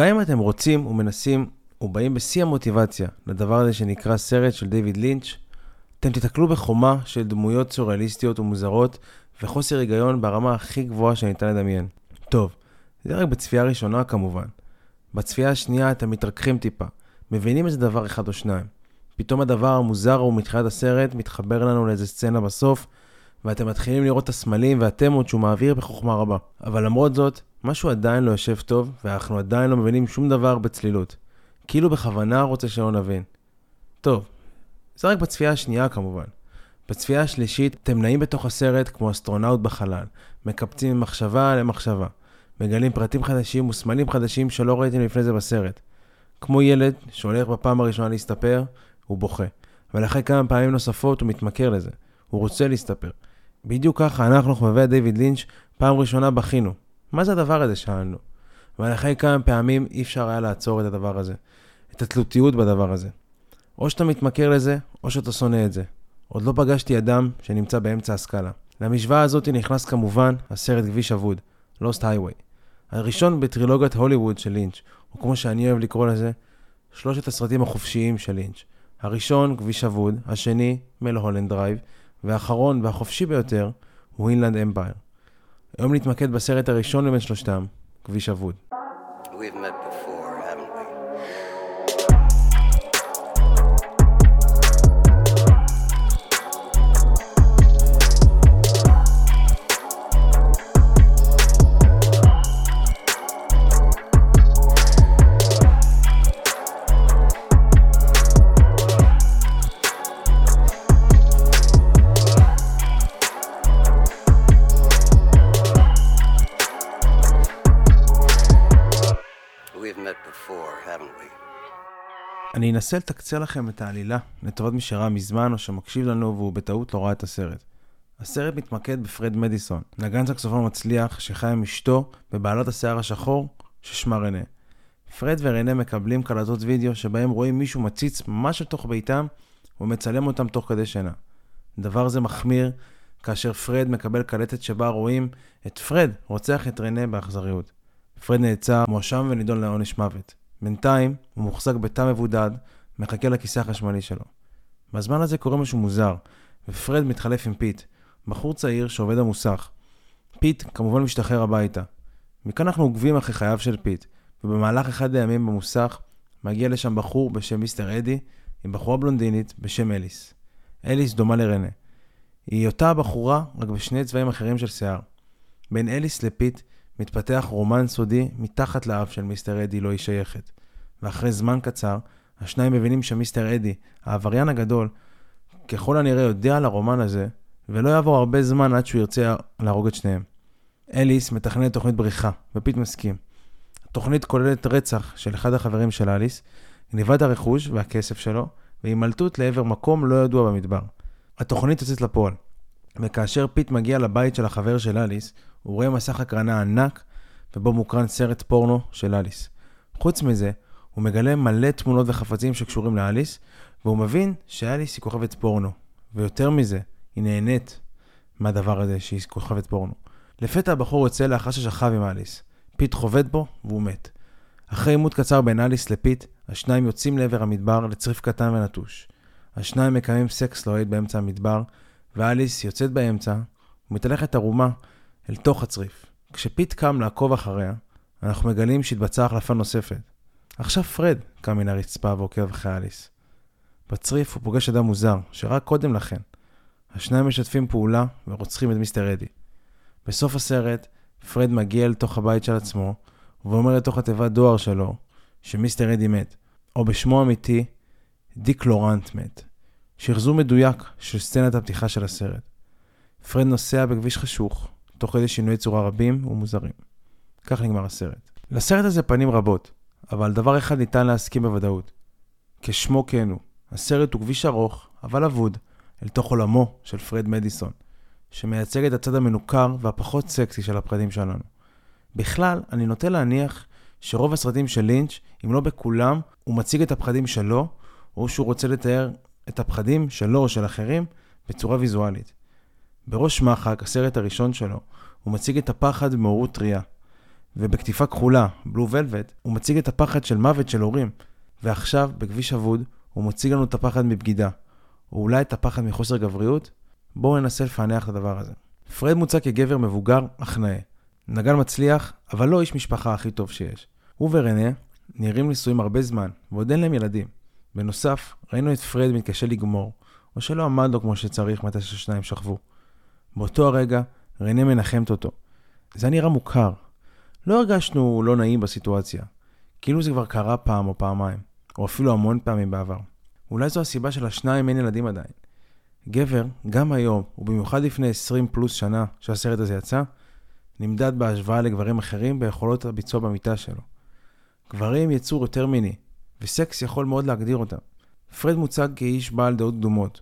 גם אם אתם רוצים ומנסים ובאים בשיא המוטיבציה לדבר הזה שנקרא סרט של דיוויד לינץ', אתם תיתקלו בחומה של דמויות סוריאליסטיות ומוזרות וחוסר היגיון ברמה הכי גבוהה שניתן לדמיין. טוב, זה רק בצפייה ראשונה כמובן. בצפייה השנייה אתם מתרככים טיפה, מבינים איזה דבר אחד או שניים. פתאום הדבר המוזר הוא מתחילת הסרט מתחבר לנו לאיזה סצנה בסוף, ואתם מתחילים לראות את הסמלים והתמות שהוא מעביר בחוכמה רבה. אבל למרות זאת, משהו עדיין לא יושב טוב, ואנחנו עדיין לא מבינים שום דבר בצלילות. כאילו בכוונה רוצה שלא נבין. טוב, זה רק בצפייה השנייה כמובן. בצפייה השלישית, אתם נעים בתוך הסרט כמו אסטרונאוט בחלל, מקפצים ממחשבה למחשבה, מגלים פרטים חדשים וסמלים חדשים שלא ראיתם לפני זה בסרט. כמו ילד שהולך בפעם הראשונה להסתפר, הוא בוכה. אבל אחרי כמה פעמים נוספות הוא מתמכר לזה. הוא רוצה להסתפר. בדיוק ככה אנחנו, חובבי דיוויד לינץ', פעם ראשונה בכינו. מה זה הדבר הזה? שאלנו. אבל אחרי כמה פעמים אי אפשר היה לעצור את הדבר הזה. את התלותיות בדבר הזה. או שאתה מתמכר לזה, או שאתה שונא את זה. עוד לא פגשתי אדם שנמצא באמצע הסקאלה. למשוואה הזאת נכנס כמובן הסרט כביש אבוד, Lost Highway. הראשון בטרילוגיית הוליווד של לינץ', או כמו שאני אוהב לקרוא לזה, שלושת הסרטים החופשיים של לינץ'. הראשון, כביש אבוד, השני, מלהולנד דרייב, והאחרון והחופשי ביותר, הוא אינלנד אמפייר. היום נתמקד בסרט הראשון מבין שלושתם, כביש אבוד. We've met אני אנסה לתקצר לכם את העלילה לטובת מי שראה מזמן או שמקשיב לנו והוא בטעות לא ראה את הסרט. הסרט מתמקד בפרד מדיסון, נגן סקסופון מצליח שחי עם אשתו בעלת השיער השחור ששמה רנה. פרד ורנה מקבלים קלטות וידאו שבהם רואים מישהו מציץ ממש לתוך ביתם ומצלם אותם תוך כדי שינה. דבר זה מחמיר כאשר פרד מקבל קלטת שבה רואים את פרד רוצח את רנה באכזריות. פרד נעצר, מואשם ונידון לעונש מוות. בינתיים, הוא מוחזק בתא מבודד, מחכה לכיסא החשמלי שלו. בזמן הזה קורה משהו מוזר, ופרד מתחלף עם פיט, בחור צעיר שעובד במוסך. פיט כמובן משתחרר הביתה. מכאן אנחנו עוקבים אחרי חייו של פיט, ובמהלך אחד הימים במוסך, מגיע לשם בחור בשם מיסטר אדי, עם בחורה בלונדינית בשם אליס. אליס דומה לרנה. היא אותה הבחורה, רק בשני צבעים אחרים של שיער. בין אליס לפיט מתפתח רומן סודי מתחת לאף של מיסטר אדי לא היא שייכת. ואחרי זמן קצר, השניים מבינים שמיסטר אדי, העבריין הגדול, ככל הנראה יודע על הרומן הזה, ולא יעבור הרבה זמן עד שהוא ירצה להרוג את שניהם. אליס מתכננת תוכנית בריחה, ופיט מסכים. התוכנית כוללת רצח של אחד החברים של אליס, גניבת הרכוש והכסף שלו, והימלטות לעבר מקום לא ידוע במדבר. התוכנית יוצאת לפועל, וכאשר פיט מגיע לבית של החבר של אליס, הוא רואה מסך הקרנה ענק, ובו מוקרן סרט פורנו של אליס. חוץ מזה, הוא מגלה מלא תמונות וחפצים שקשורים לאליס, והוא מבין שאליס היא כוכבת פורנו. ויותר מזה, היא נהנית מהדבר הזה שהיא כוכבת פורנו. לפתע הבחור יוצא לאחר ששכב עם אליס. פיט חובט בו, והוא מת. אחרי עימות קצר בין אליס לפיט, השניים יוצאים לעבר המדבר לצריף קטן ונטוש. השניים מקיימים סקס לוהד באמצע המדבר, ואליס יוצאת באמצע, ומתהלכת ערומה אל תוך הצריף. כשפיט קם לעקוב אחריה, אנחנו מגלים שהתבצעה החלפה נוספת. עכשיו פרד קם מן הרצפה ועוקב אחרי אליס. בצריף הוא פוגש אדם מוזר, שרק קודם לכן. השניים משתפים פעולה ורוצחים את מיסטר אדי. בסוף הסרט, פרד מגיע אל תוך הבית של עצמו, ואומר לתוך התיבת דואר שלו, שמיסטר אדי מת, או בשמו האמיתי, דיק לורנט מת. שחזור מדויק של סצנת הפתיחה של הסרט. פרד נוסע בכביש חשוך, תוך כדי שינויי צורה רבים ומוזרים. כך נגמר הסרט. לסרט הזה פנים רבות, אבל דבר אחד ניתן להסכים בוודאות. כשמו כן הוא, הסרט הוא כביש ארוך, אבל אבוד, אל תוך עולמו של פרד מדיסון, שמייצג את הצד המנוכר והפחות סקסי של הפחדים שלנו. בכלל, אני נוטה להניח שרוב הסרטים של לינץ', אם לא בכולם, הוא מציג את הפחדים שלו, או שהוא רוצה לתאר את הפחדים שלו או של אחרים בצורה ויזואלית. בראש מחק, הסרט הראשון שלו, הוא מציג את הפחד במעוררות טריה. ובקטיפה כחולה, בלו ולווט, הוא מציג את הפחד של מוות של הורים. ועכשיו, בכביש אבוד, הוא מציג לנו את הפחד מבגידה, או אולי את הפחד מחוסר גבריות. בואו ננסה לפענח את הדבר הזה. פרד מוצג כגבר מבוגר, אך נאה. נגן מצליח, אבל לא איש משפחה הכי טוב שיש. הוא ורנה נראים נשואים הרבה זמן, ועוד אין להם ילדים. בנוסף, ראינו את פרד מתקשה לגמור, או שלא עמד לו כמו שצריך מתי ששניים שכבו. באותו הרגע, רנה מנחמת אותו. זה נראה מוכר. לא הרגשנו לא נעים בסיטואציה. כאילו זה כבר קרה פעם או פעמיים, או אפילו המון פעמים בעבר. אולי זו הסיבה שלשניים אין ילדים עדיין. גבר, גם היום, ובמיוחד לפני 20 פלוס שנה שהסרט הזה יצא, נמדד בהשוואה לגברים אחרים ביכולות הביצוע במיטה שלו. גברים יצור יותר מיני, וסקס יכול מאוד להגדיר אותם. פרד מוצג כאיש בעל דעות קדומות,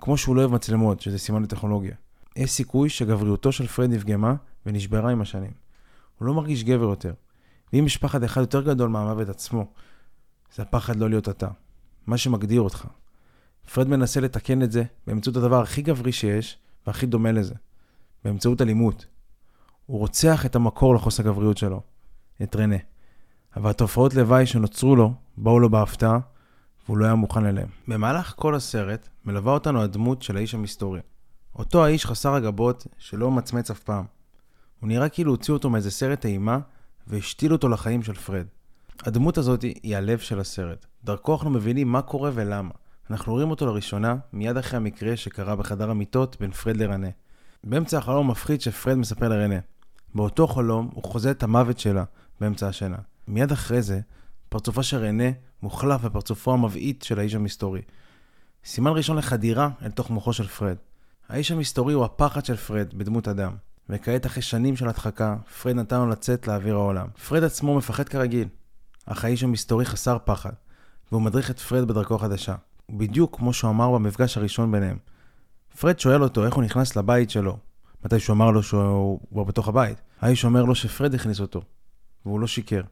כמו שהוא לא אוהב מצלמות, שזה סימן לטכנולוגיה. יש סיכוי שגבריותו של פרד נפגמה ונשברה עם השנים. הוא לא מרגיש גבר יותר. ואם יש פחד אחד יותר גדול מהמוות עצמו, זה הפחד לא להיות אתה. מה שמגדיר אותך. פרד מנסה לתקן את זה באמצעות הדבר הכי גברי שיש, והכי דומה לזה. באמצעות אלימות. הוא רוצח את המקור לחוסר הגבריות שלו, את רנה. אבל התופעות לוואי שנוצרו לו, באו לו בהפתעה, והוא לא היה מוכן אליהם. במהלך כל הסרט, מלווה אותנו הדמות של האיש המסתורי. אותו האיש חסר הגבות, שלא מצמץ אף פעם. הוא נראה כאילו הוציאו אותו מאיזה סרט אימה, והשתיל אותו לחיים של פרד. הדמות הזאת היא הלב של הסרט. דרכו אנחנו מבינים מה קורה ולמה. אנחנו רואים אותו לראשונה מיד אחרי המקרה שקרה בחדר המיטות בין פרד לרנה. באמצע החלום המפחיד שפרד מספר לרנה. באותו חלום הוא חוזה את המוות שלה באמצע השינה. מיד אחרי זה, פרצופה של רנה מוחלף בפרצופו המבעית של האיש המסתורי. סימן ראשון לחדירה אל תוך מוחו של פרד. האיש המסתורי הוא הפחד של פרד בדמות אדם. וכעת אחרי שנים של הדחקה, פרד נתן לו לצאת לאוויר העולם. פרד עצמו מפחד כרגיל, אך האיש המסתורי חסר פחד, והוא מדריך את פרד בדרכו החדשה. בדיוק כמו שהוא אמר במפגש הראשון ביניהם. פרד שואל אותו איך הוא נכנס לבית שלו, מתי שהוא אמר לו שהוא כבר בתוך הבית. האיש אומר לו שפרד הכניס אותו, והוא לא שיקר.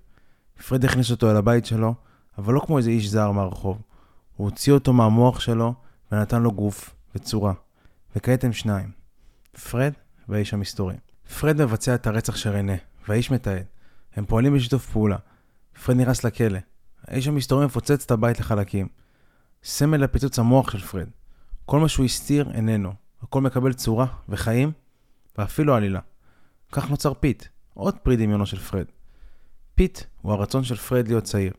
פרד הכניס אותו אל הבית שלו, אבל לא כמו איזה איש זר מהרחוב. הוא הוציא אותו מהמוח שלו ונתן לו גוף וצורה. וכעת הם שניים, פרד והאיש המסתורי. פרד מבצע את הרצח של רנה, והאיש מתעד. הם פועלים בשיתוף פעולה. פרד נכנס לכלא. האיש המסתורי מפוצץ את הבית לחלקים. סמל לפיצוץ המוח של פרד. כל מה שהוא הסתיר איננו. הכל מקבל צורה וחיים, ואפילו עלילה. כך נוצר פיט, עוד פרי דמיונו של פרד. פיט הוא הרצון של פרד להיות צעיר,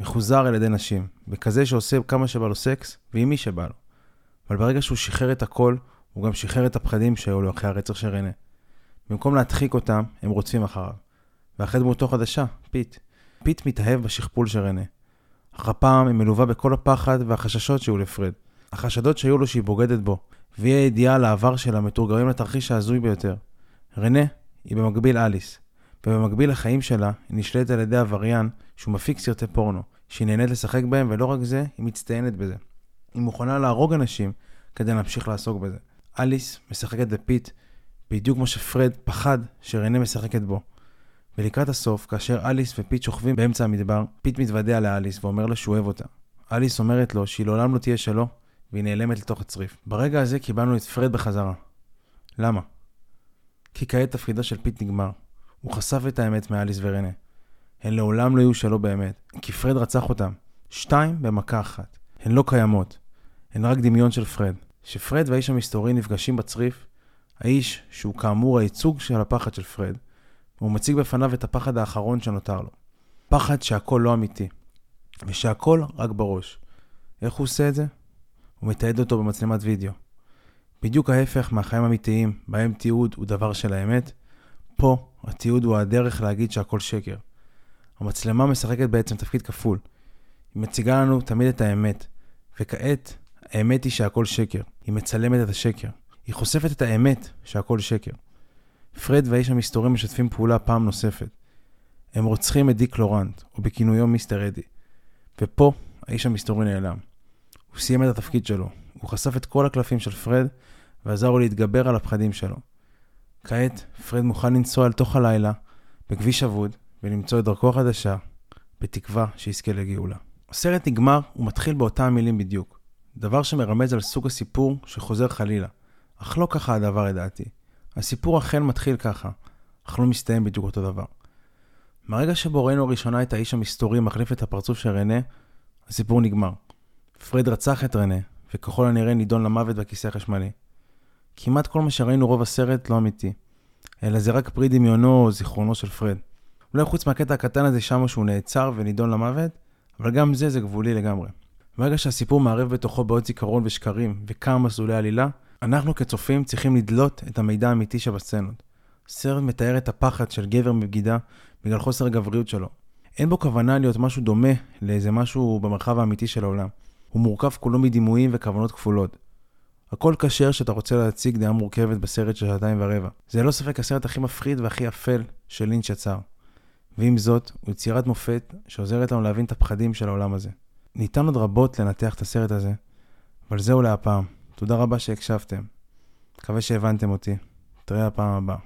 מחוזר על ידי נשים, וכזה שעושה כמה שבא לו סקס, ועם מי שבא לו. אבל ברגע שהוא שחרר את הכל, הוא גם שחרר את הפחדים שהיו לו אחרי הרצח של רנה. במקום להדחיק אותם, הם רודפים אחריו. ואחרי דמותו חדשה, פיט. פיט מתאהב בשכפול של רנה. אך הפעם היא מלווה בכל הפחד והחששות שהיו לפרד. החשדות שהיו לו שהיא בוגדת בו, ואי הידיעה על העבר שלה מתורגמים לתרחיש ההזוי ביותר. רנה היא במקביל אליס, ובמקביל לחיים שלה היא נשלטת על ידי עבריין שהוא מפיק סרטי פורנו, שהיא נהנית לשחק בהם, ולא רק זה, היא מצטיינת בזה. היא מוכנה להרוג אנשים כדי להמשיך לעסוק בזה. אליס משחקת בפיט בדיוק כמו שפרד פחד שרנה משחקת בו. ולקראת הסוף, כאשר אליס ופיט שוכבים באמצע המדבר, פיט מתוודע לאליס ואומר לה שהוא אוהב אותה. אליס אומרת לו שהיא לעולם לא תהיה שלו, והיא נעלמת לתוך הצריף. ברגע הזה קיבלנו את פרד בחזרה. למה? כי כעת תפקידו של פיט נגמר. הוא חשף את האמת מאליס ורנה. הן לעולם לא יהיו שלו באמת, כי פרד רצח אותם. שתיים במכה אחת. הן לא קיימות. הן רק דמיון של פרד. כשפרד והאיש המסתורי נפגשים בצריף, האיש, שהוא כאמור הייצוג של הפחד של פרד, הוא מציג בפניו את הפחד האחרון שנותר לו. פחד שהכל לא אמיתי, ושהכל רק בראש. איך הוא עושה את זה? הוא מתעד אותו במצלמת וידאו. בדיוק ההפך מהחיים האמיתיים, בהם תיעוד הוא דבר של האמת, פה התיעוד הוא הדרך להגיד שהכל שקר. המצלמה משחקת בעצם תפקיד כפול. היא מציגה לנו תמיד את האמת, וכעת האמת היא שהכל שקר. היא מצלמת את השקר. היא חושפת את האמת שהכל שקר. פרד והאיש המסתורי משתפים פעולה פעם נוספת. הם רוצחים את דיק לורנט, או בכינויו מיסטר אדי. ופה האיש המסתורי נעלם. הוא סיים את התפקיד שלו. הוא חשף את כל הקלפים של פרד, ועזר לו להתגבר על הפחדים שלו. כעת, פרד מוכן לנסוע אל תוך הלילה, בכביש אבוד, ולמצוא את דרכו החדשה, בתקווה שיזכה לגאולה. הסרט נגמר ומתחיל באותם מילים בדיוק. דבר שמרמז על סוג הסיפור שחוזר חלילה. אך לא ככה הדבר לדעתי. הסיפור אכן מתחיל ככה, אך לא מסתיים בדיוק אותו דבר. מהרגע שבו ראינו לראשונה את האיש המסתורי מחליף את הפרצוף של רנה, הסיפור נגמר. פרד רצח את רנה, וככל הנראה נידון למוות בכיסא החשמלי. כמעט כל מה שראינו רוב הסרט לא אמיתי, אלא זה רק פרי דמיונו או זיכרונו של פרד. אולי חוץ מהקטע הקטן הזה שמה שהוא נעצר ונידון למוות, אבל גם זה זה גבולי לגמרי. ברגע שהסיפור מערב בתוכו בעוד זיכרון ושקרים וכמה מסלולי עלילה, אנחנו כצופים צריכים לדלות את המידע האמיתי שבסצנות. סרט מתאר את הפחד של גבר מבגידה בגלל חוסר הגבריות שלו. אין בו כוונה להיות משהו דומה לאיזה משהו במרחב האמיתי של העולם. הוא מורכב כולו מדימויים וכוונות כפולות. הכל כשר שאתה רוצה להציג דעה מורכבת בסרט של שעתיים ורבע. זה ללא ספק הסרט הכי מפחיד והכי אפל של לינץ' יצר. ועם זאת, הוא יצירת מופת שעוזרת לנו להבין את הפחדים של העולם הזה. ניתן עוד רבות לנתח את הסרט הזה, אבל זהו להפעם. תודה רבה שהקשבתם. מקווה שהבנתם אותי. נתראה הפעם הבאה.